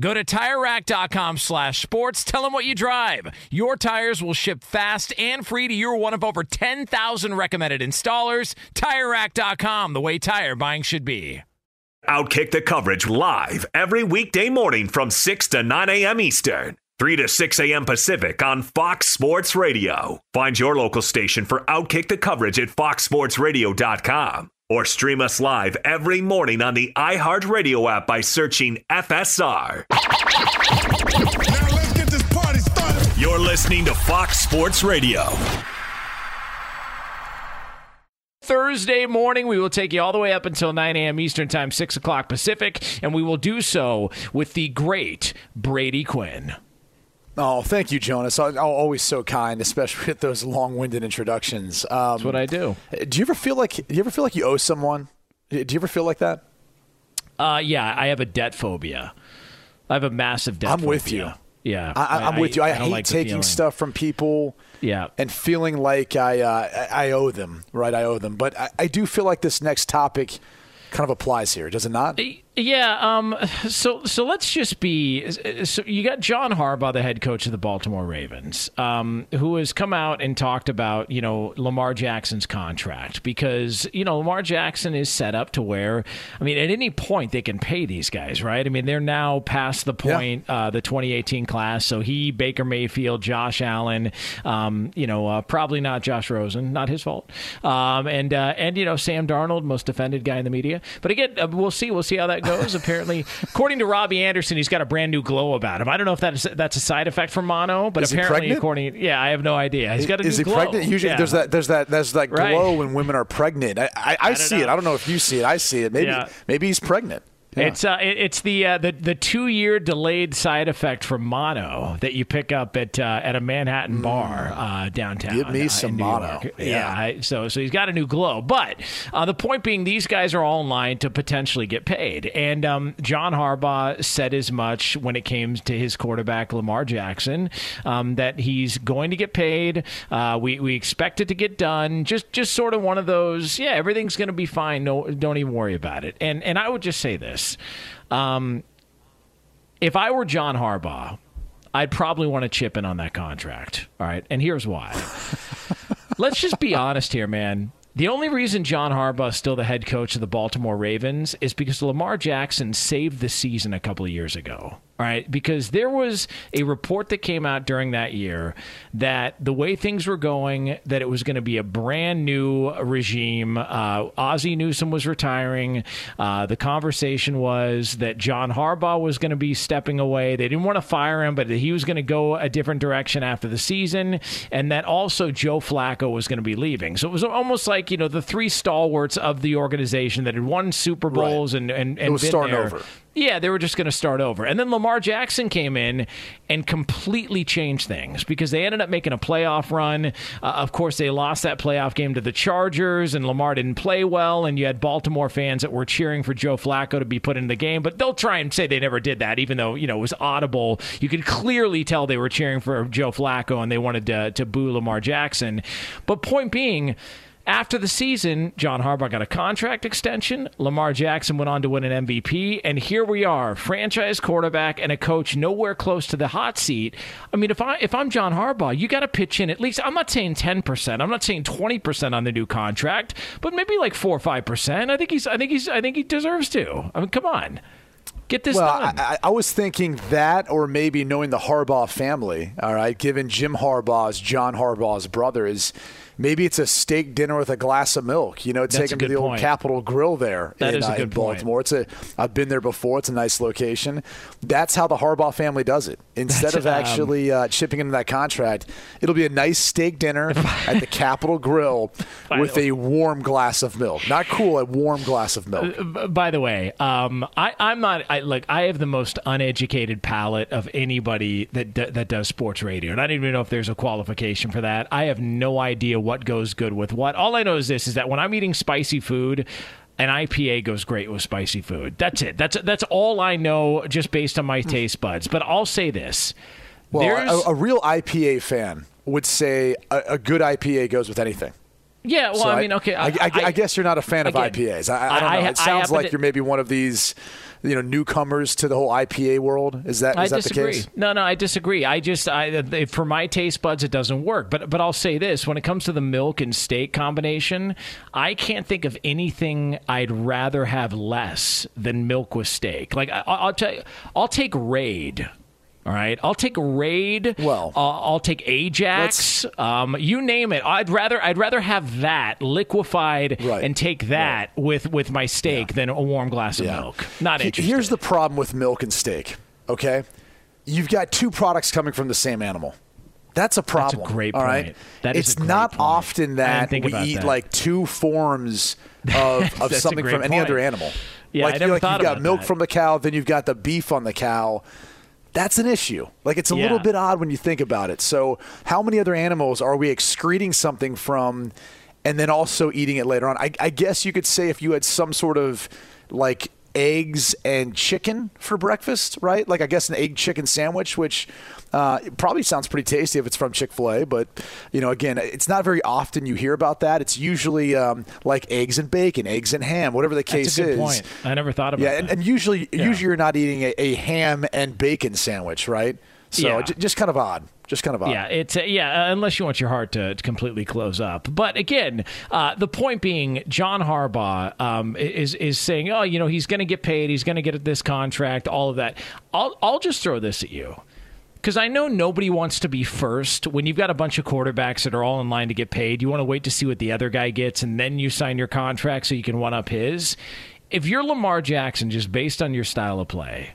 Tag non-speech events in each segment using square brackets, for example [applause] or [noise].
Go to TireRack.com slash sports. Tell them what you drive. Your tires will ship fast and free to your one of over 10,000 recommended installers. TireRack.com, the way tire buying should be. Outkick the coverage live every weekday morning from 6 to 9 a.m. Eastern, 3 to 6 a.m. Pacific on Fox Sports Radio. Find your local station for Outkick the coverage at foxsportsradio.com or stream us live every morning on the iHeartRadio app by searching FSR. Now let's get this party started. You're listening to Fox Sports Radio. Thursday morning. We will take you all the way up until 9 a.m. Eastern Time, 6 o'clock Pacific, and we will do so with the great Brady Quinn. Oh, thank you, Jonas. I'm always so kind, especially [laughs] with those long-winded introductions. Um, That's what I do. Do you ever feel like do you ever feel like you owe someone? Do you ever feel like that? Uh, yeah, I have a debt phobia. I have a massive debt I'm phobia. with you. Yeah. I, I'm with you. I, don't hate like taking stuff from people. Yeah. and feeling like I uh, I I owe them, right? I owe them, but I, I do feel like this next topic kind of applies here, does it not? Yeah. Um. So so let's just be. So you got John Harbaugh, the head coach of the Baltimore Ravens, um, who has come out and talked about you know Lamar Jackson's contract because you know Lamar Jackson is set up to where I mean at any point they can pay these guys, right? I mean they're now past the point, uh, the 2018 class. So he, Baker Mayfield, Josh Allen, um, you know uh, probably not Josh Rosen, not his fault, um, and uh, and you know Sam Darnold, most defended guy in the media. But again, uh, we'll see. We'll see how that goes. Apparently, according to Robbie Anderson, he's got a brand new glow about him. I don't know if that's that's a side effect from mono, but Is apparently, according yeah, I have no idea. He's got a Is new he glow. pregnant? Usually, Yeah. there's that, there's that, there's that Right. glow when women are pregnant. I, I, I, don't see it. I don't know if you see it. I see it. Maybe, Yeah. maybe he's pregnant. Yeah. It's uh, it, it's the uh, the the two year delayed side effect from mono that you pick up at uh, at a Manhattan bar uh, downtown. Mm. Give me uh, some mono. Yeah. Yeah. I- so so he's got a new glow, but uh, the point being, these guys are all in line to potentially get paid, and um, John Harbaugh said as much when it came to his quarterback Lamar Jackson um, that he's going to get paid. Uh, we we expect it to get done. Just just sort of one of those. Yeah, everything's going to be fine. No, don't even worry about it. And and I would just say this. Um, if I were John Harbaugh, I'd probably want to chip in on that contract. All right. And here's why. [laughs] Let's just be honest here, man. The only reason John Harbaugh is still the head coach of the Baltimore Ravens is because Lamar Jackson saved the season a couple of years ago. All right, because there was a report that came out during that year that the way things were going, that it was going to be a brand new regime. Uh, Ozzie Newsome was retiring. Uh, the conversation was that John Harbaugh was going to be stepping away. They didn't want to fire him, but he was going to go a different direction after the season, and that also Joe Flacco was going to be leaving. So it was almost like you know the three stalwarts of the organization that had won Super Bowls and and, and It was been starting there. over. Yeah, they were just going to start over. And then Lamar Jackson came in and completely changed things because they ended up making a playoff run. Uh, of course, they lost that playoff game to the Chargers, and Lamar didn't play well. And you had Baltimore fans that were cheering for Joe Flacco to be put in the game, but they'll try and say they never did that, even though, you know, it was audible. You could clearly tell they were cheering for Joe Flacco and they wanted to, to boo Lamar Jackson. But point being, after the season, John Harbaugh got a contract extension. Lamar Jackson went on to win an MVP. And here we are, franchise quarterback and a coach nowhere close to the hot seat. I mean, if, I, if I'm John Harbaugh, you got to pitch in at least, I'm not saying 10%, I'm not saying 20% on the new contract, but maybe like 4 or 5%. I think he's, I think he's, I think he deserves to. I mean, come on. Get this Well, I, I was thinking that, or maybe knowing the Harbaugh family. All right, given Jim Harbaugh's John Harbaugh's brother is. Maybe it's a steak dinner with a glass of milk. You know, take them to the old point. Capital Grille there That in, uh, in point. Baltimore. It's a I've been there before. It's a nice location. That's how the Harbaugh family does it. Instead That's, of um, actually uh, chipping into that contract, it'll be a nice steak dinner at the Capital Grille [laughs] with a warm glass of milk. Not cool, a warm glass of milk. B- By the way, um, I, I'm not. I like. I have the most uneducated palate of anybody that d- that does sports radio, and I don't even know if there's a qualification for that. I have no idea what goes good with what. All I know is this: is that when I'm eating spicy food. An IPA goes great with spicy food. That's it. That's that's all I know, just based on my hmm. taste buds. But I'll say this: Well, a, a real IPA fan would say a, a good IPA goes with anything. Yeah. Well, So I mean, okay. I, I- I guess you're not a fan of IPAs. I, I don't know. It sounds like to- you're maybe one of these, you know, newcomers to the whole IPA world. Is that I that disagree. the case? No, no, I disagree. I just, I for my taste buds, it doesn't work. But but I'll say this: when it comes to the milk and steak combination, I can't think of anything I'd rather have less than milk with steak. Like I, I'll tell you, I'll take Raid. All right, I'll take Raid. Well, I'll, I'll take Ajax. Um, you name it. I'd rather I'd rather have that liquefied Right. and take that with with my steak than a warm glass of Yeah. milk. Not He- interested. Here's the problem with milk and steak. Okay, you've got two products coming from the same animal. That's a problem. great all right? point. That is it's a not point. often I didn't often that we eat that. like two forms [laughs] of, of something from any other animal. Yeah, like, I never like thought you've got milk that. from the cow, then you've got the beef on the cow. That's an issue. Like it's a Yeah. little bit odd when you think about it. So, how many other animals are we excreting something from, and then also eating it later on? I, I guess you could say if you had some sort of like eggs and chicken for breakfast, right? Like I guess an egg chicken sandwich, which uh, probably sounds pretty tasty if it's from Chick Fil A. But you know, again, it's not very often you hear about that. It's usually um, like eggs and bacon, eggs and ham, whatever the case That's a good is. point. I never thought about Yeah, that. and, and usually, usually you're not eating a, a ham and bacon sandwich, right? So Yeah. j- just kind of odd. Just kind of odd. Yeah, it's uh, yeah, uh, unless you want your heart to, to completely close up. But again, uh, the point being, John Harbaugh um, is is saying, oh, you know, he's going to get paid, he's going to get this contract, all of that. I'll I'll just throw this at you. Because I know nobody wants to be first. When you've got a bunch of quarterbacks that are all in line to get paid, you want to wait to see what the other guy gets, and then you sign your contract so you can one up his. If you're Lamar Jackson, just based on your style of play,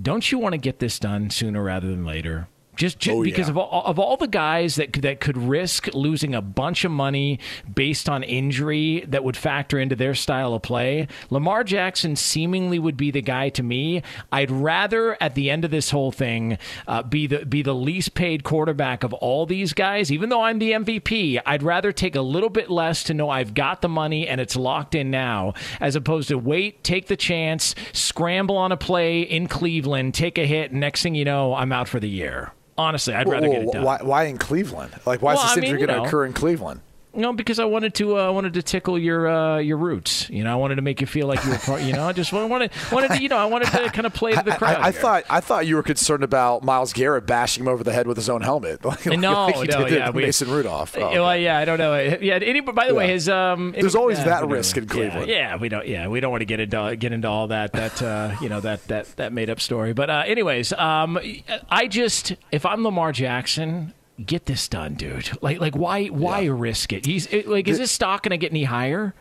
don't you want to get this done sooner rather than later? Just, just Oh, because yeah. of all, of all the guys that could- that could risk losing a bunch of money based on injury that would factor into their style of play, Lamar Jackson seemingly would be the guy to me. I'd rather at the end of this whole thing uh, be the be the least paid quarterback of all these guys. Even though I'm the MVP, I'd rather take a little bit less to know I've got the money and it's locked in now, as opposed to wait, take the chance, scramble on a play in Cleveland, take a hit, and next thing you know, I'm out for the year. Honestly, I'd rather Whoa, get it done. why, why in Cleveland? Like, why Well, is I this mean, injury going to know. occur in Cleveland? No, because I wanted to. Uh, I wanted to tickle your uh, your roots. You know, I wanted to make you feel like you were. Part, you know, I just wanted wanted to. You know, I wanted to kind of play to the [laughs] crowd. I, I here. thought I thought you were concerned about Myles Garrett bashing him over the head with his own helmet. [laughs] Like, No, like no, yeah, we- Mason Rudolph. Oh, Uh, okay. Yeah, I don't know. Yeah, any, by the way, Yeah. his um. There's always yeah, that risk in Yeah, Cleveland. Yeah, we don't. Yeah, we don't want to get into get into all that. That uh, you know that that that made up story. But uh, anyways, um, I just if I'm Lamar Jackson. Get this done, dude. Like, like, why, why risk it? He's it, like, is his stock going to get any higher?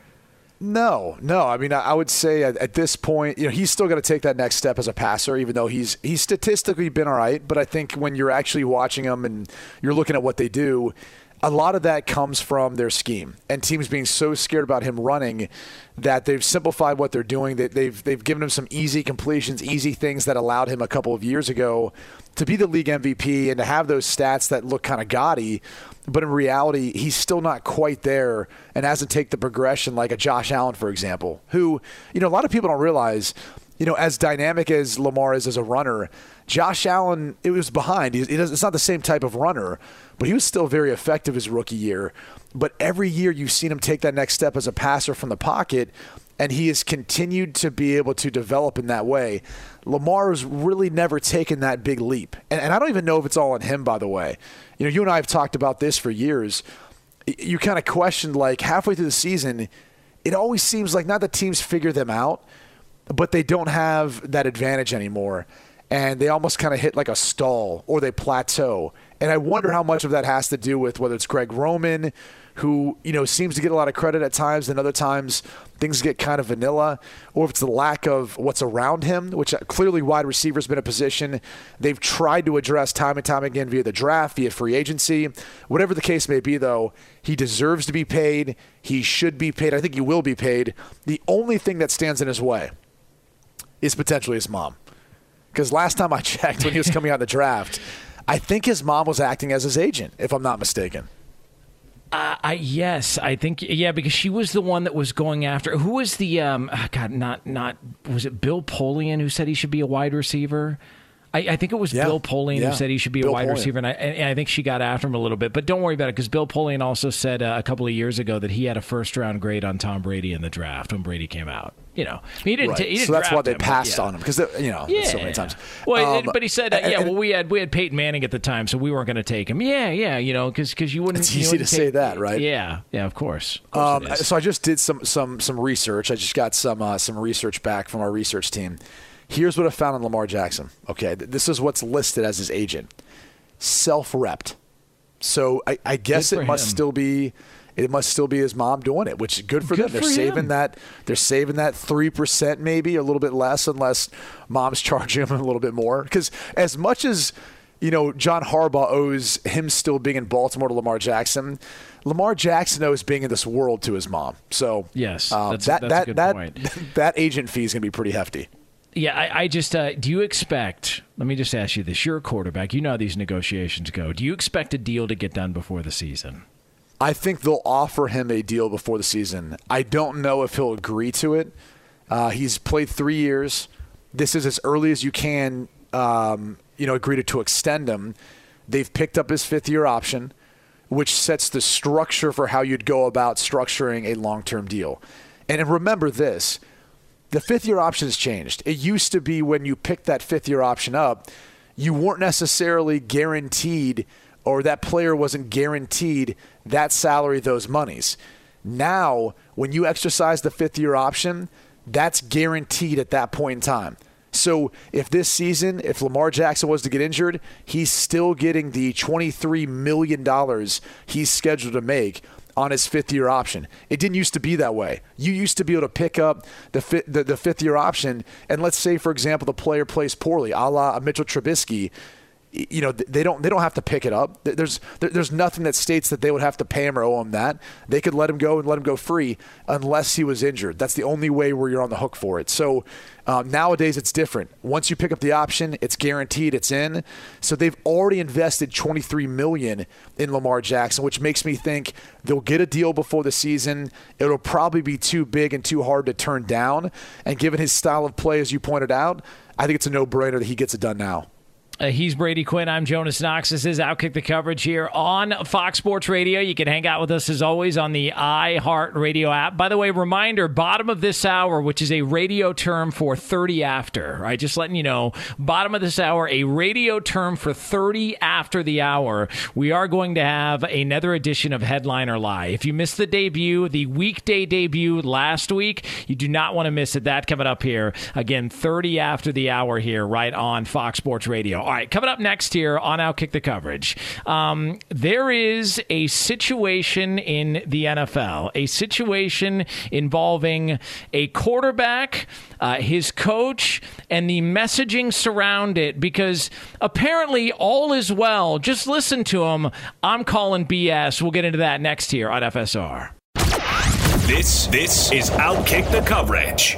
No, no. I mean, I, I would say at, at this point, you know, he's still going to take that next step as a passer, even though he's he's statistically been all right. But I think when you're actually watching him and you're looking at what they do, a lot of that comes from their scheme and teams being so scared about him running that they've simplified what they're doing. That they've they've given him some easy completions, easy things that allowed him a couple of years ago to be the league MVP and to have those stats that look kind of gaudy. But in reality, he's still not quite there and hasn't take the progression like a Josh Allen, for example, who, you know, a lot of people don't realize, you know, as dynamic as Lamar is as a runner, Josh Allen, it was behind. It's not the same type of runner, but he was still very effective his rookie year. But every year you've seen him take that next step as a passer from the pocket, and he has continued to be able to develop in that way. Lamar has really never taken that big leap. And, and I don't even know if it's all on him, by the way. You know, you and I have talked about this for years. You kind of questioned, like, halfway through the season, it always seems like not that teams figure them out, but they don't have that advantage anymore. And they almost kind of hit like a stall or they plateau. And I wonder how much of that has to do with whether it's Greg Roman, who, you know, seems to get a lot of credit at times, and other times things get kind of vanilla, or if it's the lack of what's around him, which uh, clearly wide receiver's been a position they've tried to address time and time again via the draft, via free agency. Whatever the case may be, though, he deserves to be paid. He should be paid. I think he will be paid. The only thing that stands in his way is potentially his mom. Because last time I [laughs] checked, when he was coming out of the draft, I think his mom was acting as his agent, if I'm not mistaken. Uh, I yes, I think yeah, because she was the one that was going after. Who was the um? ah, God, not not was it Bill Polian who said he should be a wide receiver? I, I think it was Yeah. Bill Polian Yeah. who said he should be Bill a wide Polian. receiver, and I, and I think she got after him a little bit. But don't worry about it because Bill Polian also said uh, a couple of years ago that he had a first round grade on Tom Brady in the draft when Brady came out. You know, he didn't. Right. he didn't so that's why they him, passed yeah. on him because you know so many times. Well, Um, but he said, uh, and- yeah. Well, we had we had Peyton Manning at the time, so we weren't going to take him. Yeah, yeah. You know, because you wouldn't. It's you easy wouldn't to say that, right? Yeah, yeah. Of course. Of course Um, so I just did some some some research. I just got some uh, some research back from our research team. Here's what I found on Lamar Jackson. Okay, this is what's listed as his agent, self-repped. So I, I guess it must him. still be it must still be his mom doing it, which is good for Good them. They're for saving him. that they're saving that three percent maybe a little bit less unless mom's [laughs] charging him a little bit more. Because as much as you know, John Harbaugh owes him still being in Baltimore to Lamar Jackson. Lamar Jackson owes being in this world to his mom. So Yes, um, that's- that that's a that good that point. [laughs] that agent fee is going to be pretty hefty. Yeah, I, I just uh, do you expect? Let me just ask you this: You're a quarterback. You know how these negotiations go. Do you expect a deal to get done before the season? I think they'll offer him a deal before the season. I don't know if he'll agree to it. Uh, he's played three years. This is as early as you can, um, you know, agree to, to extend him. They've picked up his fifth year option, which sets the structure for how you'd go about structuring a long term deal. And remember this the fifth year option has changed. It used to be when you picked that fifth year option up, you weren't necessarily guaranteed, or that player wasn't guaranteed that salary, those monies. Now, when you exercise the fifth year option, that's guaranteed at that point in time. So if this season, if Lamar Jackson was to get injured, he's still getting the $23 million he's scheduled to make on his fifth year option. It didn't used to be that way. You used to be able to pick up the, fi- the, the fifth year option, and let's say, for example, the player plays poorly, a la Mitchell Trubisky. You know they don't they don't have to pick it up. There's there- there's nothing that states that they would have to pay him or owe him that. They could let him go and let him go free unless he was injured. That's the only way where you're on the hook for it. So um, nowadays it's different. Once you pick up the option, it's guaranteed, it's in. So they've already invested 23 million in Lamar Jackson, which makes me think they'll get a deal before the season. It'll probably be too big and too hard to turn down. And given his style of play, as you pointed out, I think it's a no-brainer that he gets it done now. Uh, he's Brady Quinn. I'm Jonas Knox. This is Outkick the Coverage here on Fox Sports Radio. You can hang out with us as always on the iHeart Radio app. By the way, reminder bottom of this hour, which is a radio term for 30 after, right? Just letting you know, bottom of this hour, a radio term for 30 after the hour. We are going to have another edition of Headline or Lie. If you missed the debut, the weekday debut last week, you do not want to miss it. That coming up here. Again, 30 after the hour here, right on Fox Sports Radio. All right, coming up next here on Outkick the Coverage, um, there is a situation in the NFL, a situation involving a quarterback, uh, his coach, and the messaging surround it because apparently all is well. Just listen to him. I'm calling BS. We'll get into that next here on FSR. This this is Outkick the Coverage.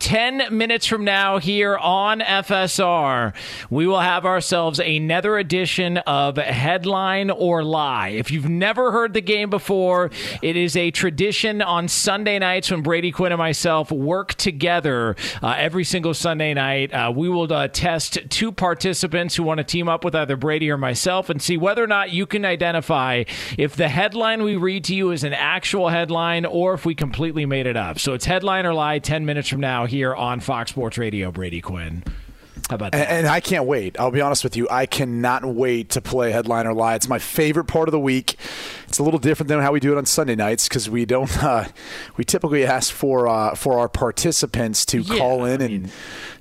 10 minutes from now here on FSR, we will have ourselves another edition of Headline or Lie. If you've never heard the game before, it is a tradition on Sunday nights when Brady Quinn and myself work together uh, every single Sunday night. Uh, we will uh, test two participants who want to team up with either Brady or myself and see whether or not you can identify if the headline we read to you is an actual headline or if we completely made it up. So it's Headline or Lie 10 minutes from now here on Fox Sports Radio, Brady Quinn. How about that? And, and I can't wait. I'll be honest with you. I cannot wait to play Headline or Lie. It's my favorite part of the week. It's a little different than how we do it on Sunday nights because we don't. [laughs] Uh, we typically ask for uh, for our participants to Yeah, call in I and mean-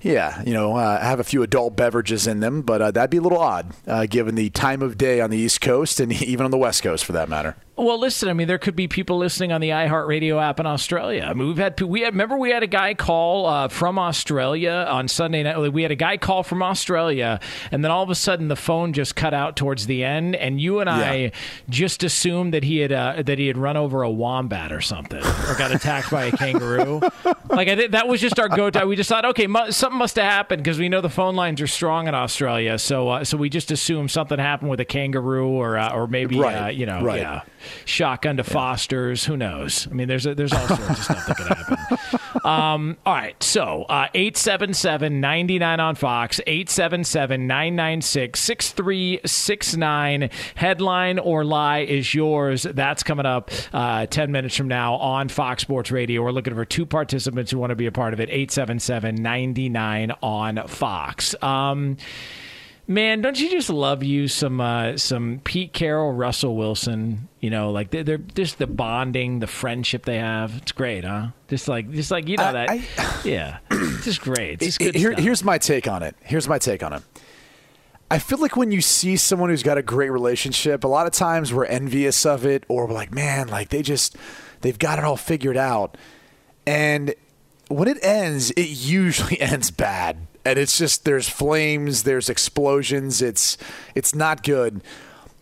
yeah, you know, uh, have a few adult beverages in them. But uh, that'd be a little odd uh, given the time of day on the East Coast and [laughs] even on the West Coast for that matter. Well, listen. I mean, there could be people listening on the iHeartRadio app in Australia. I mean, we've had we had remember we had a guy call uh, from Australia on Sunday night. We had a guy call from Australia, and then all of a sudden the phone just cut out towards the end, and you and I Yeah. just assumed that he had uh, that he had run over a wombat or something, or got attacked by a kangaroo. [laughs] Like I think that was just our go-to. We just thought, okay, mu- something must have happened because we know the phone lines are strong in Australia. So uh, so we just assumed something happened with a kangaroo or uh, or maybe uh, Right, you know right. yeah shotgun to Foster's. Who knows? I mean, there's a, there's all sorts of stuff that could happen. Um, all right, so uh, 877-99 on Fox, 877-996-6369. Headline or lie is yours. That's coming up uh, 10 minutes from now on Fox Sports Radio. We're looking for two participants who want to be a part of it. 877-99 on Fox. Um, Man, don't you just love you some uh, some Pete Carroll, Russell Wilson? You know, like they're, they're just the bonding, the friendship they have. It's great, huh? Just like just like you know I- that, I- yeah. It's just great. It's Here- here's my take on it. Here's my take on it. I feel like when you see someone who's got a great relationship, a lot of times we're envious of it, or we're like, man, like they just they've got it all figured out. And when it ends, it usually [laughs] ends bad. And it's just there's flames, there's explosions. It's it's not good.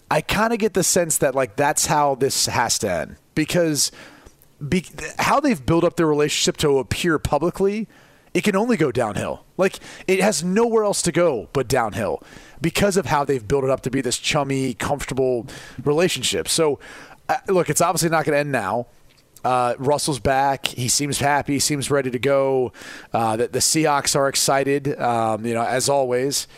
I kind of get the sense that like that's how this has to end because be, how they've built up their relationship to appear publicly, it can only go downhill. Like it has nowhere else to go but downhill because of how they've built it up to be this chummy, comfortable relationship. So, uh, look, it's obviously not going to end now. Uh, Russell's back. He seems happy. He seems ready to go. Uh, the, the Seahawks are excited, um, you know, as always.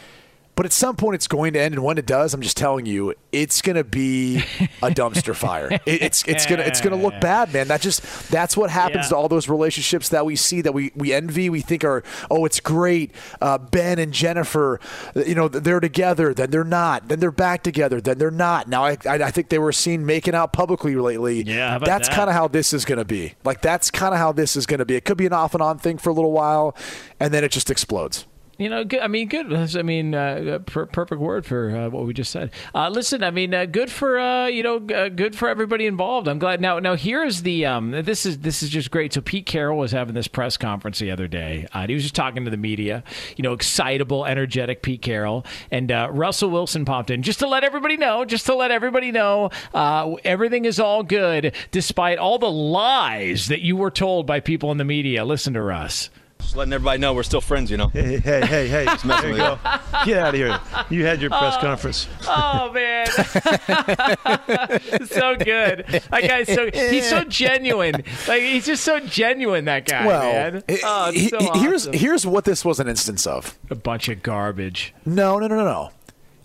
But at some point, it's going to end, and when it does, I'm just telling you, it's going to be a [laughs] dumpster fire. It, it's it's gonna it's gonna look bad, man. That just that's what happens Yeah. to all those relationships that we see that we we envy. We think are oh, it's great. Uh, ben and Jennifer, you know, they're together, then they're not, then they're back together, then they're not. Now I I, I think they were seen making out publicly lately. Yeah, that's that? kind of how this is going to be. Like that's kind of how this is going to be. It could be an off and on thing for a little while, and then it just explodes. You know, good. I mean, good. I mean, uh, per- perfect word for uh, what we just said. Uh, listen, I mean, uh, good for uh, you know, uh, good for everybody involved. I'm glad. Now, now here's the. Um, this is this is just great. So Pete Carroll was having this press conference the other day. Uh, he was just talking to the media. You know, excitable, energetic Pete Carroll and uh, Russell Wilson popped in just to let everybody know. Just to let everybody know, uh, everything is all good despite all the lies that you were told by people in the media. Listen to Russ. Just letting everybody know we're still friends, you know. Hey, hey, hey, hey. messing there you go. Get out of here. You had your press oh. conference. Oh man, [laughs] so good. That guy's so he's so genuine. Like he's just so genuine. That guy, Well, man. Oh, it's he- so he- here's awesome. here's what this was an instance of. a bunch of garbage. No, no, no, no, no.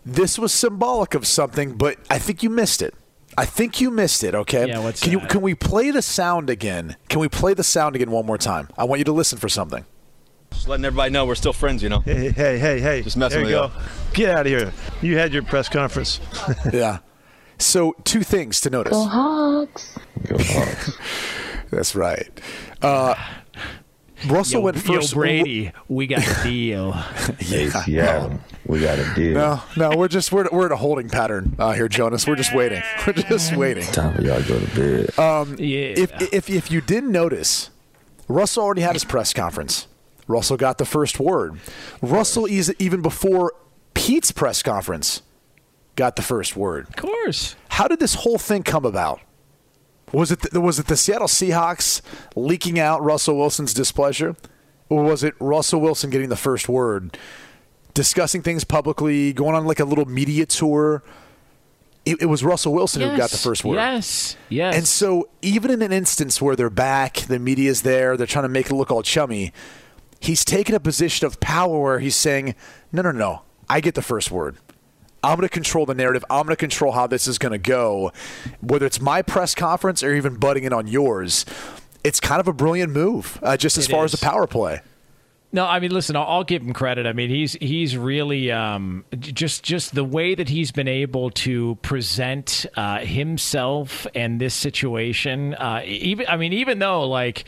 This was symbolic of something, but I think you missed it. I think you missed it. Okay. Yeah, what's can you can we play the sound again? Can we play the sound again one more time? I want you to listen for something. Just letting everybody know we're still friends, you know. Hey, hey, hey, hey. Just messing there you with go. Get out of here. You had your press conference. [laughs] yeah. So two things to notice. Go Hawks. [laughs] That's right. Uh, Russell yo, went first. Yo, Brady, we got a deal. [laughs] Hey, Seattle, we got a deal. No, no, we're just we're we're in a holding pattern uh, here, Jonas. We're just waiting. [laughs] We're just waiting. Time for y'all to go to bed. Um, Yeah. If if if you didn't notice, Russell already had his press conference. Russell got the first word. Russell is even before Pete's press conference got the first word. of course. How did this whole thing come about? Was it the, was it the Seattle Seahawks leaking out Russell Wilson's displeasure, or was it Russell Wilson getting the first word, discussing things publicly, going on like a little media tour? It, it was Russell Wilson who got the first word. Yes. Yes. And so, even in an instance where they're back, the media's there, they're trying to make it look all chummy, he's taken a position of power where he's saying, No, no, no, no, I get the first word. I'm going to control the narrative. I'm going to control how this is going to go, whether it's my press conference or even butting in on yours. It's kind of a brilliant move, uh, just as It far as is. the power play. No, I mean, listen, I'll, I'll give him credit. I mean, he's he's really um, just just the way that he's been able to present uh, himself and this situation. Uh, even I mean, even though like.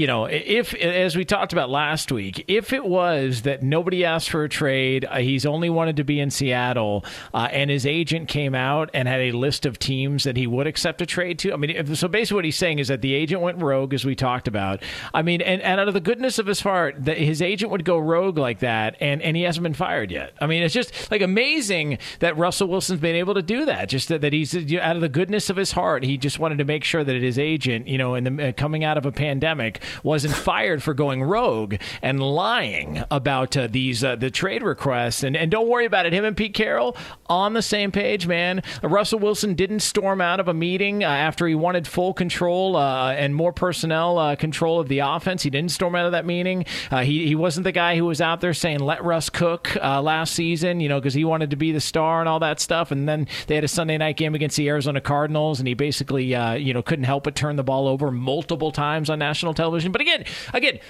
You know, if as we talked about last week, if it was that nobody asked for a trade, uh, he's only wanted to be in Seattle, uh, and his agent came out and had a list of teams that he would accept a trade to. I mean, if, so basically what he's saying is that the agent went rogue, as we talked about. I mean, and, and out of the goodness of his heart, that his agent would go rogue like that, and, and he hasn't been fired yet. I mean, it's just like amazing that Russell Wilson's been able to do that. Just that, that he's out of the goodness of his heart, he just wanted to make sure that his agent, you know, in the uh, coming out of a pandemic, wasn't fired for going rogue and lying about uh, these uh, the trade requests. And and don't worry about it. Him and Pete Carroll on the same page, man. Russell Wilson didn't storm out of a meeting uh, after he wanted full control uh, and more personnel uh, control of the offense. He didn't storm out of that meeting. Uh, he he wasn't the guy who was out there saying let Russ cook last season, you know, because he wanted to be the star and all that stuff. And then they had a Sunday night game against the Arizona Cardinals, and he basically you know couldn't help but turn the ball over multiple times on national television. But again, again,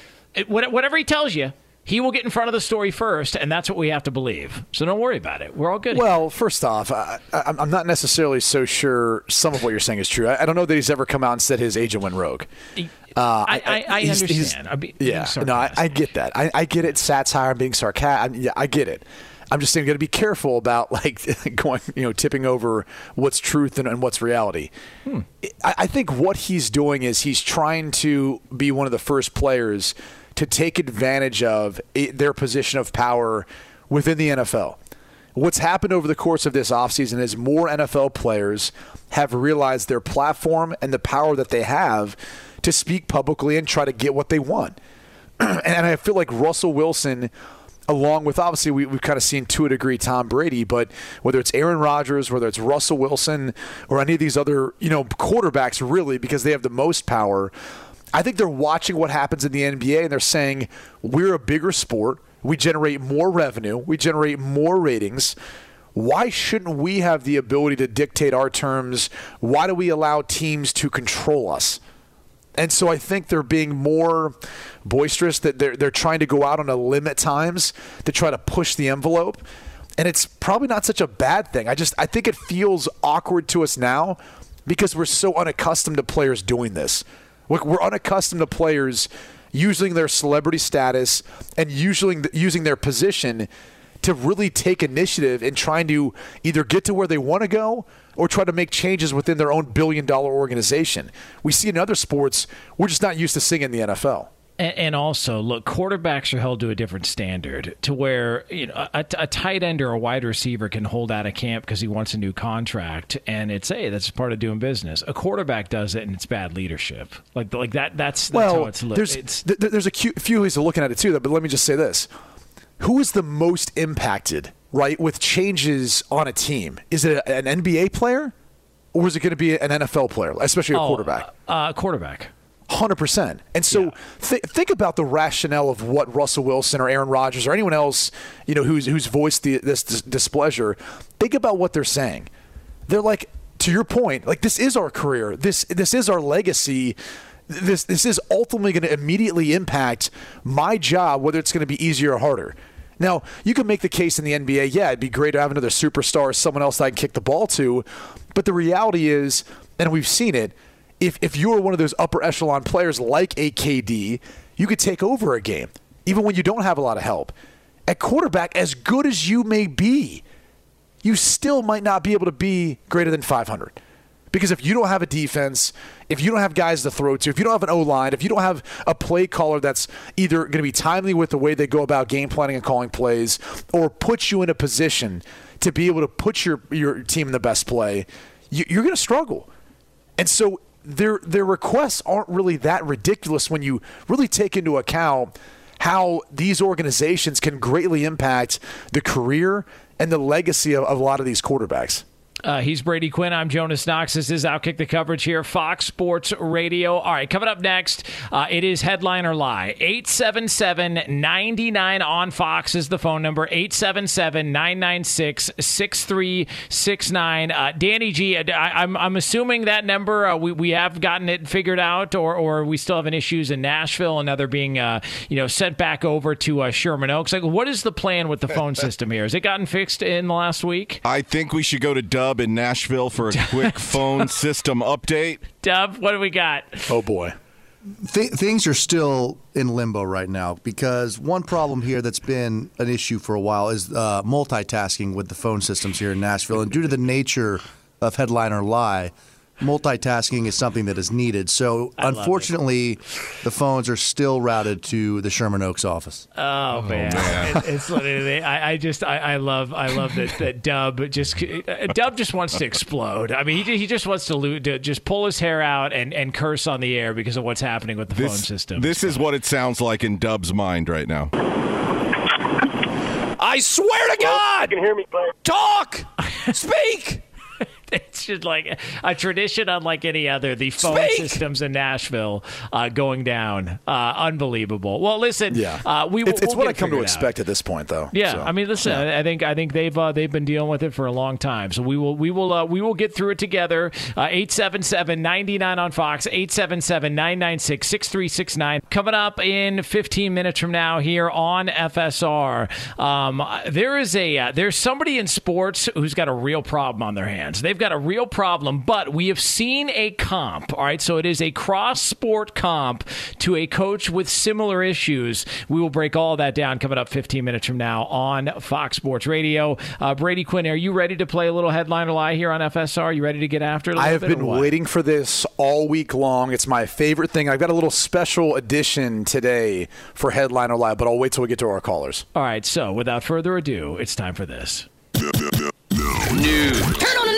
whatever he tells you. He will get in front of the story first, and that's what we have to believe. So don't worry about it. We're all good. Well, first off, I, I'm not necessarily so sure some of what you're saying is true. I, I don't know that he's ever come out and said his agent went rogue. Uh, I, I, I he's- he's- understand. Be- being yeah, no, I, I get that. I, I get it. Satire, being sarcastic. Yeah, I get it. I'm just saying, got to be careful about [laughs] like going, you know, tipping over what's truth and, and what's reality. Hmm. I, I think what he's doing is he's trying to be one of the first players to take advantage of i their position of power within the NFL. What's happened over the course of this offseason is more NFL players have realized their platform and the power that they have to speak publicly and try to get what they want. [clears throat] and I feel like Russell Wilson, along with obviously we, we've kind of seen to a degree Tom Brady, but whether it's Aaron Rodgers, whether it's Russell Wilson, or any of these other you know quarterbacks, really because they have the most power. I think they're watching what happens in the NBA and they're saying we're a bigger sport. We generate more revenue. We generate more ratings. Why shouldn't we have the ability to dictate our terms? Why do we allow teams to control us? And so I think they're being more boisterous that they're they're trying to go out on a limb at times to try to push the envelope. And it's probably not such a bad thing. I just I think it feels awkward to us now because we're so unaccustomed to players doing this. We're, we're unaccustomed to players using their celebrity status and using using their position to really take initiative in trying to either get to where they want to go or try to make changes within their own billion dollar organization. We see in other sports, we're just not used to seeing in the NFL. And, and also, look, quarterbacks are held to a different standard, to where you know a, a tight end or a wide receiver can hold out of camp because he wants a new contract, and it's hey, that's part of doing business. A quarterback does it, and it's bad leadership. Like like that. That's, that's well, how it's looked. there's It's, th- th- there's a few ways of looking at it too. But let me just say this: Who is the most impacted, right, with changes on a team? Is it an NBA player, or is it going to be an NFL player, especially a oh, quarterback? Uh, quarterback. Hundred percent. And so th- think about the rationale of what Russell Wilson or Aaron Rodgers or anyone else, you know, who's who's voiced the, this dis- displeasure. Think about what they're saying. They're like, to your point, like this is our career. This this is our legacy. This this is ultimately going to immediately impact my job, whether it's going to be easier or harder. Now, you can make the case in the NBA, yeah, it'd be great to have another superstar, someone else that I can kick the ball to. But the reality is, and we've seen it, if if you're one of those upper echelon players like a KD, you could take over a game, even when you don't have a lot of help. At quarterback, as good as you may be, you still might not be able to be greater than 500. Because if you don't have a defense, if you don't have guys to throw to, if you don't have an O line, if you don't have a play caller that's either going to be timely with the way they go about game planning and calling plays, or put you in a position to be able to put your your team in the best play, you, you're going to struggle. And so their their requests aren't really that ridiculous when you really take into account how these organizations can greatly impact the career and the legacy of, of a lot of these quarterbacks. Uh, he's Brady Quinn. I'm Jonas Knox. This is Outkick the Coverage here, Fox Sports Radio. All right, coming up next, uh, it is Headline or Lie. 877 99 on Fox is the phone number. 877 996 6369. Uh, Danny G, I, I'm, I'm assuming that number, uh, we, we have gotten it figured out, or, or we still having issues in Nashville and they're being uh, you know, sent back over to uh, Sherman Oaks. Like, what is the plan with the phone [laughs] system here? Has it gotten fixed in the last week? I think we should go to Dub in Nashville for a quick [laughs] phone system update. Dub, what do we got? Oh, boy. Th- things are still in limbo right now because one problem here that's been an issue for a while is uh, multitasking with the phone systems here in Nashville. And due to the nature of Headline or Lie, multitasking is something that is needed. So, I unfortunately, the phones are still routed to the Sherman Oaks office. Oh, man, It- it's literally. I, I just, I, I love, I love that, that Dub just, uh, Dub just wants to explode. I mean, he, he just wants to, lo- to just pull his hair out and, and curse on the air because of what's happening with the phone system. this is what it sounds like in Dub's mind right now. I swear to God! You can hear me, Talk! [laughs] Speak! [laughs] it's just like a tradition unlike any other. The phone Speak! systems in Nashville uh, going down, uh, unbelievable. Well, listen, Yeah. uh, we it's, it's we'll what I come to out. expect at this point, though. Yeah, So, I mean, listen, I I think I think they've uh, they've been dealing with it for a long time. So we will we will uh, we will get through it together. Uh, 877-99 on Fox, 877-996-6369. Coming up in 15 minutes from now here on FSR. Um, there is a uh, there's somebody in sports who's got a real problem on their hands. They've got a real problem, but we have seen a comp, all right? So it is a cross sport comp to a coach with similar issues. We will break all that down coming up 15 minutes from now on Fox Sports Radio. Uh, Brady Quinn, are you ready to play a little headline or lie here on FSR? Are you ready to get after it? A I have bit been waiting for this all week long. It's my favorite thing. I've got a little special edition today for Headline or Lie, but I'll wait till we get to our callers. All right, so without further ado, it's time for this. News. Turn on news.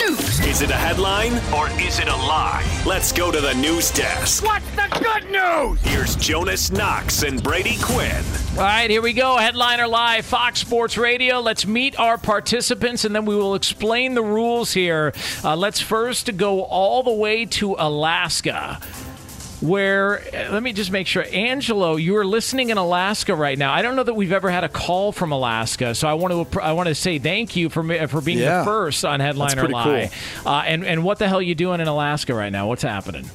Is it a headline or is it a lie? Let's go to the news desk. What's the good news? Here's Jonas Knox and Brady Quinn. All right, here we go. Headline or Lie, Fox Sports Radio. Let's meet our participants and then we will explain the rules here. Uh, let's first go all the way to Alaska. Where, uh, let me just make sure. Angelo, you are listening in Alaska right now. I don't know that we've ever had a call from Alaska, so I want to I want to say thank you for me- for being Yeah. the first on Headliner pretty Live. Uh, and and what the hell you doing in Alaska right now? What's happening?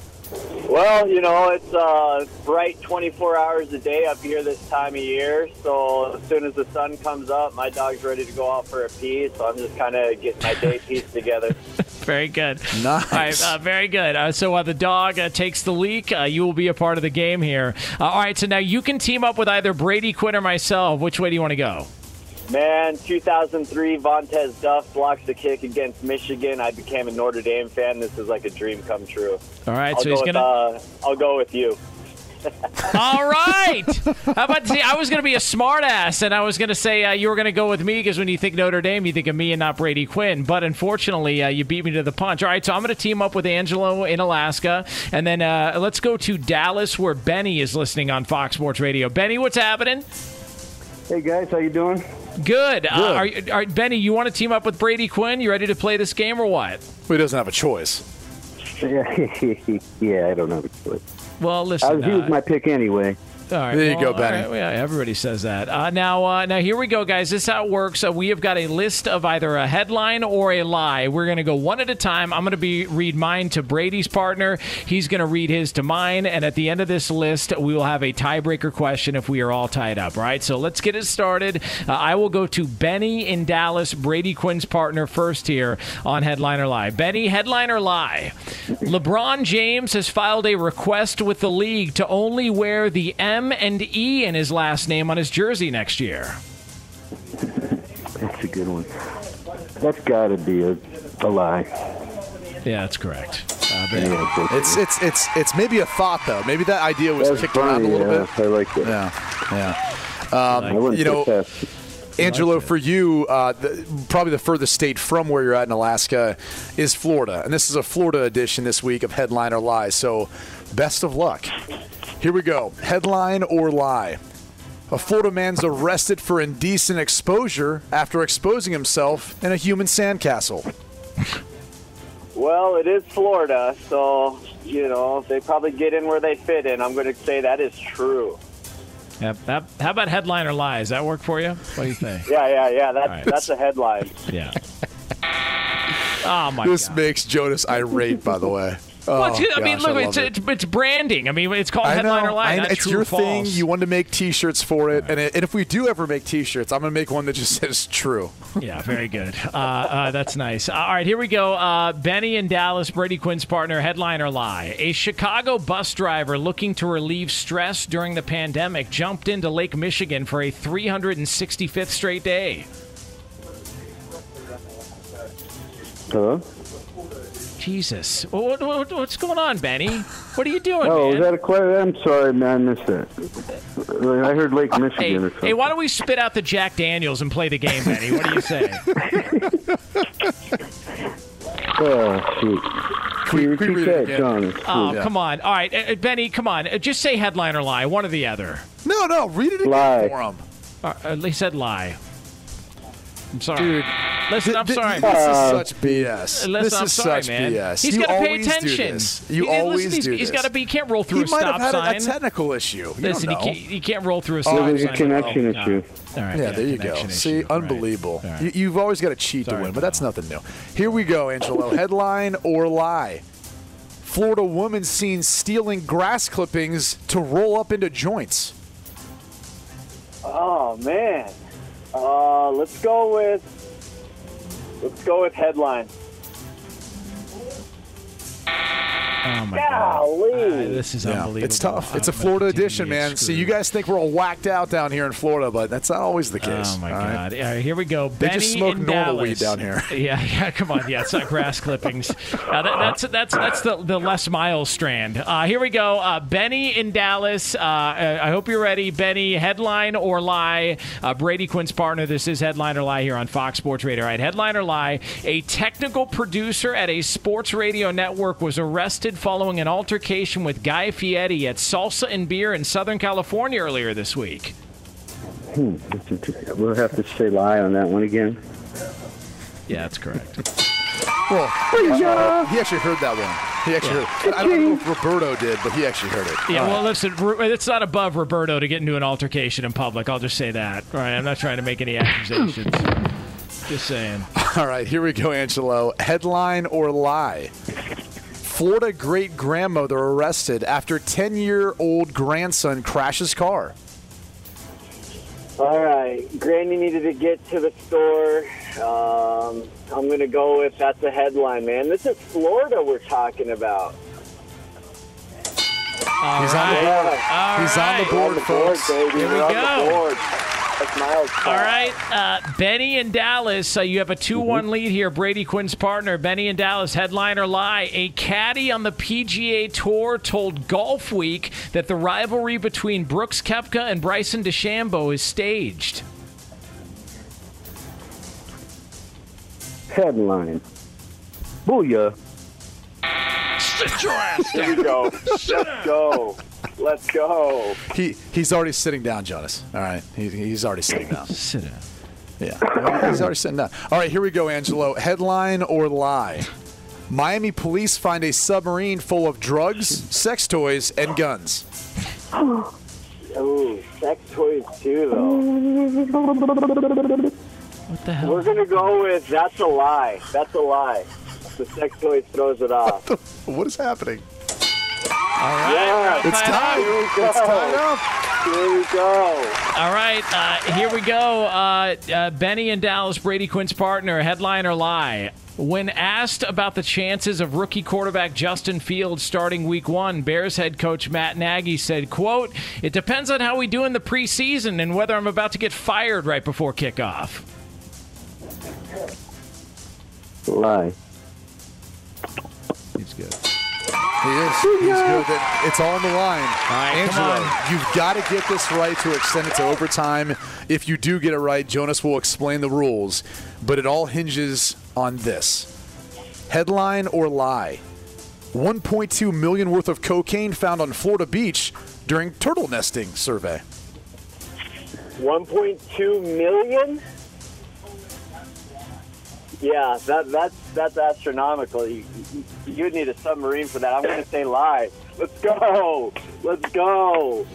Well, you know, it's uh, bright 24 hours a day up here this time of year. So as soon as the sun comes up, my dog's ready to go out for a pee. So I'm just kind of getting my day pieced together. [laughs] Very good. Nice. All right, uh, very good. Uh, so while the dog uh, takes the leak, uh, you will be a part of the game here. Uh, all right, so now you can team up with either Brady Quinn or myself. Which way do you want to go? Man, 2003, Vontez Duff blocks the kick against Michigan. I became a Notre Dame fan. This is like a dream come true. All right, I'll so go he's with, gonna. Uh, I'll go with you. All right. How about see? I was going to be a smartass, and I was going to say uh, you were going to go with me because when you think Notre Dame, you think of me and not Brady Quinn. But unfortunately, uh, you beat me to the punch. All right, so I'm going to team up with Angelo in Alaska, and then uh, let's go to Dallas, where Benny is listening on Fox Sports Radio. Benny, what's happening? Hey guys, how you doing? Good. Uh, are, you- are Benny? You want to team up with Brady Quinn? You ready to play this game or what? He doesn't have a choice. Yeah, [laughs] yeah, I don't know. Well, listen. I was, uh, my pick anyway. All right, There you well, go, Benny. right, yeah, everybody says that. Uh, now, uh, now here we go, guys. This is how it works. Uh, we have got a list of either a headline or a lie. We're going to go one at a time. I'm going to be read mine to Brady's partner. He's going to read his to mine, and at the end of this list, we will have a tiebreaker question if we are all tied up. All right, so let's get it started. Uh, I will go to Benny in Dallas, Brady Quinn's partner, first here on Headline or Lie. Benny, headline or lie? LeBron James has filed a request with the league to only wear the M M and E in his last name on his jersey next year? That's a good one. That's got to be a, a lie. Yeah, that's correct. Uh, Yeah, It's it's it's it's maybe a thought though. Maybe that idea was That's kicked around a little yeah. bit. I like that. Yeah, yeah. Um, wouldn't you know, put that. Angelo, for you, uh, the, probably the furthest state from where you're at in Alaska is Florida, and this is a Florida edition this week of Headline or Lie. So, best of luck. Here we go. Headline or lie. A Florida man's arrested for indecent exposure after exposing himself in a human sandcastle. Well, it is Florida, so you know they probably get in where they fit in. I'm going to say that is true. Yeah, that, how about headline or lie? Does that work for you? What do you think? Yeah, yeah, yeah. That's All right. that's a headline. Yeah. Oh my this god. makes Jonas irate, by the way. Well, Oh, it's, I mean, look, love it's, it. it's it's branding. I mean, it's called I headline know, or lie. I know. not It's true your or thing. You want to make T-shirts for it, and, it, and if we do ever make T-shirts, I'm gonna make one that just [laughs] says "true." Yeah, very good. Uh, uh, that's nice. All right, here we go. Uh, Benny in Dallas, Brady Quinn's partner, Headliner or lie. A Chicago bus driver looking to relieve stress during the pandemic jumped into Lake Michigan for a 365th straight day. Hello? Jesus. What, what, what's going on, Benny? What are you doing, Oh, man? is that a question? I'm sorry, man. I missed that. I heard Lake Hey, Michigan or something. hey, why don't we spit out the Jack Daniels and play the game, Benny? What do you say? [laughs] Oh, shoot. Can you repeat that, John? Oh, come on. All right, uh, uh, Benny, come on. Uh, just say headline or lie, one or the other. No, no, read it again Lie. for him. Uh, uh, he said lie. I'm sorry. Dude, Listen, I'm th- sorry. This Uh, is such BS. Listen, this I'm is sorry, such man. BS. He's you got to pay attention. You He- listen, always he's, do He's this. got to be. He can't roll through he a might stop have had a, a technical issue. You Listen, don't he can't, he can't roll through a stop Oh, stop there's a connection Oh, issue. All right, yeah, there you go. connection See, issue. All right. unbelievable. All right. You, you've always got to cheat Sorry, to win, but that's nothing new. Here we go, Angelo. [laughs] Headline or lie? Florida woman seen stealing grass clippings to roll up into joints. Oh man. Uh, let's go with let's go with headline. Oh my Golly. god. Uh, this is Yeah, unbelievable. it's tough. It's a I'm Florida edition, man. See, screwed. you guys think we're all whacked out down here in Florida, but that's not always the case. Oh my all right? God! All right, here we go. They Benny just smoke in normal Dallas. weed down here. [laughs] Yeah, yeah. Come on, yeah. It's not grass clippings. [laughs] Uh, that, that's that's that's the the Les Miles strand. Uh, here we go. Uh, Benny in Dallas. Uh, uh, I hope you're ready. Benny, headline or lie? Uh, Brady Quinn's partner. This is headline or lie here on Fox Sports Radio. All right, headline or lie? A technical producer at a sports radio network was arrested following an altercation with Guy Fieri at Salsa and Beer in Southern California earlier this week. Hmm. We'll have to say lie on that one again. Yeah, that's correct. Well, uh, he actually heard that one. He actually heard. I don't know if Roberto did, but he actually heard it. Yeah, All well, right. listen, it's not above Roberto to get into an altercation in public. I'll just say that. All right, I'm not trying to make any accusations. [laughs] just saying. All right, here we go, Angelo. Headline or lie? Florida great grandmother arrested after 10 year old grandson crashes car. All right, Granny needed to get to the store. Um, I'm gonna go with that's a headline, man. This is Florida we're talking about. All He's on the board. All He's on the right. board, on the board, folks. baby. Here we We're on go. The board. That's Miles. All right, uh, Benny and Dallas. Uh, you have a 2 one lead here. Brady Quinn's partner, Benny and Dallas. Headline or lie? A caddy on the PGA Tour told Golf Week that the rivalry between Brooks Koepka and Bryson DeChambeau is staged. Headline. Booyah. Sit your ass Here we go. Let's go. Let's go. He He's already sitting down, Jonas. All right, he, he's already sitting down. Sit down. Yeah, he's already sitting down. All right, here we go, Angelo. Headline or lie? Miami police find a submarine full of drugs, sex toys, and guns. Ooh, sex toys too, though. What the hell? We're gonna go with that's a lie. That's a lie. The sex toys throws it off. What is happening? Yeah, It's Tied tied. Here we go. It's tied up. Here we go. All right, uh, here we go. Uh, uh, Benny and Dallas, Brady Quinn's partner, headline or lie. When asked about the chances of rookie quarterback Justin Fields starting week one, Bears head coach Matt Nagy said, quote, It depends on how we do in the preseason and whether I'm about to get fired right before kickoff. Lie. He's good. He is. He's good. It's all on the line. right, Angelo, on. you've got to get this right to extend it to overtime. If you do get it right, Jonas will explain the rules. But it all hinges on this headline or lie. 1.2 million worth of cocaine found on Florida beach during turtle nesting survey. 1.2 million? Yeah, that, that's that's astronomical. You, you'd need a submarine for that. I'm going to say live. Let's go. Let's go.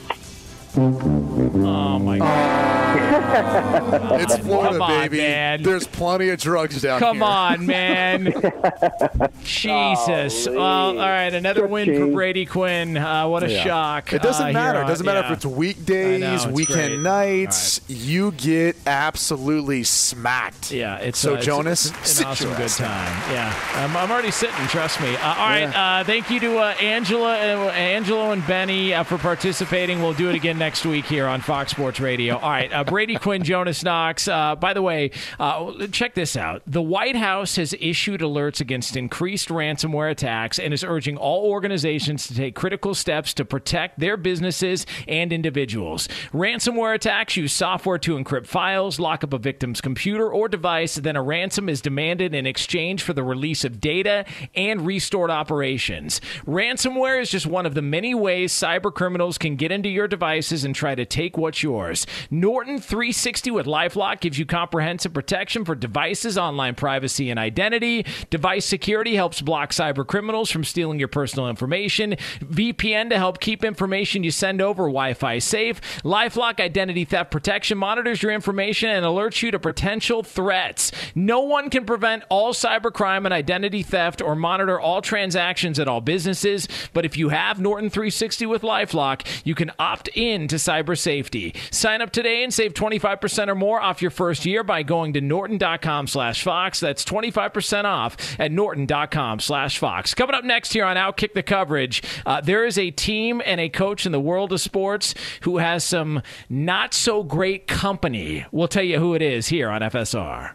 Oh my God! [laughs] It's Florida, on, baby. man. There's plenty of drugs down Come here. Come on, man. [laughs] Jesus. Well, all right, another win for Brady Quinn. Uh, what a Yeah. shock. It doesn't uh, matter. here It doesn't matter yeah. if it's weekdays, know, it's weekend great. nights. You get absolutely smacked. Yeah, it's so uh, Jonas. it's an awesome good time. Yeah, I'm, I'm already sitting. Trust me. Uh, all right, uh, thank you to uh, Angela, uh, Angelo, and Benny uh, for participating. We'll do it again next week here on Fox Sports Radio. All right, uh, Brady Quinn, Jonas Knox. Uh, by the way, uh, check this out. The White House has issued alerts against increased ransomware attacks and is urging all organizations to take critical steps to protect their businesses and individuals. Ransomware attacks use software to encrypt files, lock up a victim's computer or device, then a ransom is demanded in exchange for the release of data and restored operations. Ransomware is just one of the many ways cyber criminals can get into your devices and try to take what's yours. Norton 360 with Lifelock gives you comprehensive protection for devices, online privacy, and identity. Device security helps block cyber criminals from stealing your personal information. VPN to help keep information you send over Wi Fi safe. Lifelock identity theft protection monitors your information and alerts you to potential threats. No one can prevent all cybercrime and identity theft or monitor all transactions at all businesses, but if you have Norton 360 with Lifelock, you can opt in to cyber safety. Sign up today and save 25% or more off your first year by going to norton.com slash fox. That's 25% off at norton.com slash fox. Coming up next here on Outkick the Coverage, uh, there is a team and a coach in the world of sports who has some not so great company. We'll tell you who it is here on FSR.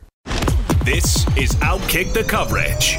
This is Outkick the Coverage.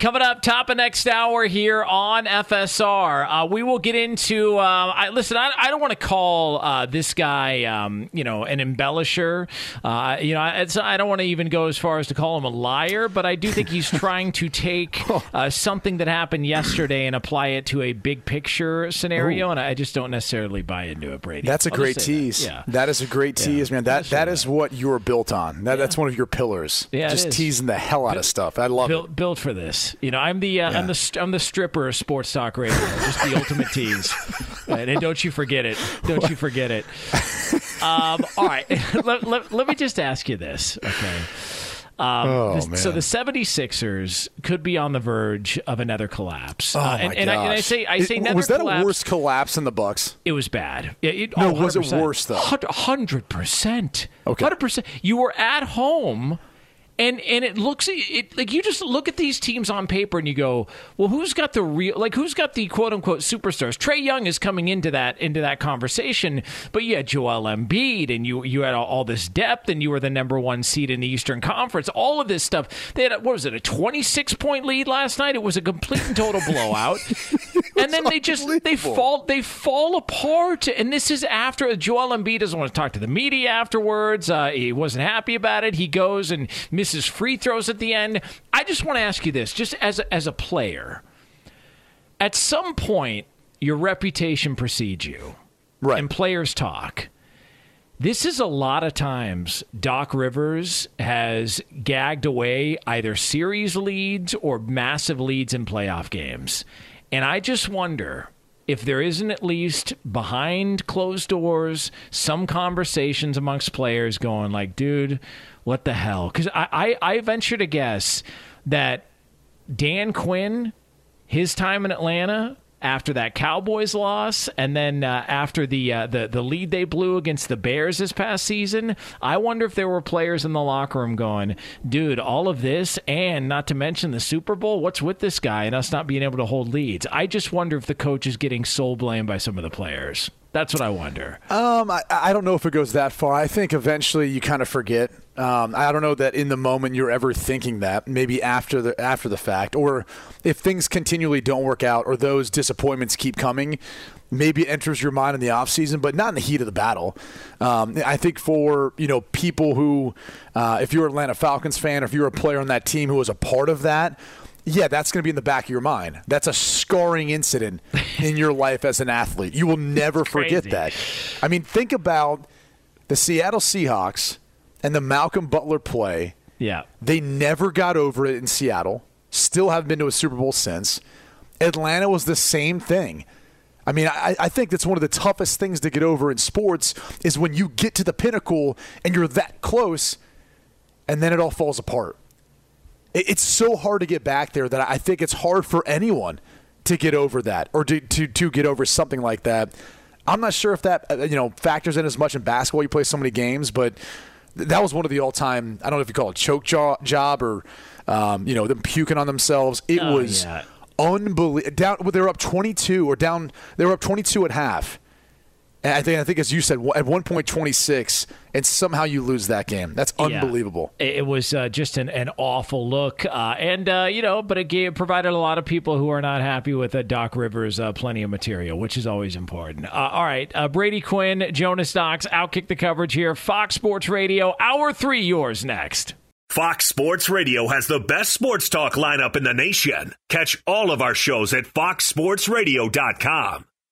Coming up, top of next hour here on FSR, uh, we will get into. Uh, I, listen, I, I don't want to call uh, this guy, um, you know, an embellisher. Uh, you know, it's, I don't want to even go as far as to call him a liar, but I do think he's [laughs] trying to take uh, something that happened yesterday and apply it to a big picture scenario, Ooh. and I just don't necessarily buy into it, Brady. That's a I'll great say that. tease. Yeah. that is a great tease, man. That that is what you're built on. That, That's one of your pillars. Yeah, just teasing the hell out of stuff. I love built, it. built for this. You know, I'm the uh, I'm the I'm the stripper of sports talk radio. Just the ultimate tease. [laughs] Right, and don't you forget it. Don't you forget it. Um, all right. [laughs] let, let, let me just ask you this, okay? Um, Oh, So the 76ers could be on the verge of another collapse. Oh Uh, my and, and, I, and I say I say another was that collapse. a worse collapse than the Bucks? It was bad. Yeah, it, No, oh, was it worse, though? Hundred percent. Okay. Hundred percent. You were at home, and and it looks it like you just look at these teams on paper and you go, well, who's got the real like who's got the quote unquote superstars? Trae Young is coming into that into that conversation, but you had Joel Embiid and you you had all, all this depth and you were the number one seed in the Eastern Conference. All of this stuff. They had what was it a twenty six point lead last night? It was a complete and total blowout. [laughs] and then they just they fall they fall apart. And this is after Joel Embiid doesn't want to talk to the media afterwards. Uh, he wasn't happy about it. He goes and misses free throws at the end. I just want to ask you this, just as a, as a player, at some point your reputation precedes you, right? And players talk. This is a lot of times Doc Rivers has gagged away either series leads or massive leads in playoff games. And I just wonder if there isn't at least behind closed doors some conversations amongst players going like, dude, what the hell? Because I, I, I venture to guess that Dan Quinn, his time in Atlanta after that Cowboys loss, and then uh, after the, uh, the the lead they blew against the Bears this past season, I wonder if there were players in the locker room going, "Dude, all of this, and not to mention the Super Bowl. What's with this guy and us not being able to hold leads?" I just wonder if the coach is getting soul blamed by some of the players. That's what I wonder. Um, I, I don't know if it goes that far. I think eventually you kind of forget. Um, I don't know that in the moment you're ever thinking that. Maybe after the after the fact, or if things continually don't work out, or those disappointments keep coming, maybe it enters your mind in the off season, but not in the heat of the battle. Um, I think for you know people who, uh, if you're an Atlanta Falcons fan, or if you're a player on that team who was a part of that, yeah, that's going to be in the back of your mind. That's a scarring incident [laughs] in your life as an athlete. You will never forget that. I mean, think about the Seattle Seahawks and the Malcolm Butler play. Yeah. They never got over it in Seattle. Still haven't been to a Super Bowl since. Atlanta was the same thing. I mean, I, I think that's one of the toughest things to get over in sports is when you get to the pinnacle and you're that close, and then it all falls apart. It- It's so hard to get back there that I think it's hard for anyone to get over that or to, to, to get over something like that. I'm not sure if that uh, you know factors in as much in basketball. You play so many games, but that was one of the all-time. I don't know if you call it choke jo- job or um, you know them puking on themselves. It Oh, was yeah. unbelievable. Down, they were up 22 or down. They were up 22 at half. And I think, I think, as you said, at one point 26, and somehow you lose that game. That's unbelievable. It it was uh, just an, an awful look, uh, and uh, you know, but it gave, provided a lot of people who are not happy with uh, Doc Rivers uh, plenty of material, which is always important. Uh, all right, uh, Brady Quinn, Jonas Knox, outkick the coverage here. Fox Sports Radio, hour three, yours next. Fox Sports Radio has the best sports talk lineup in the nation. Catch all of our shows at foxsportsradio.com.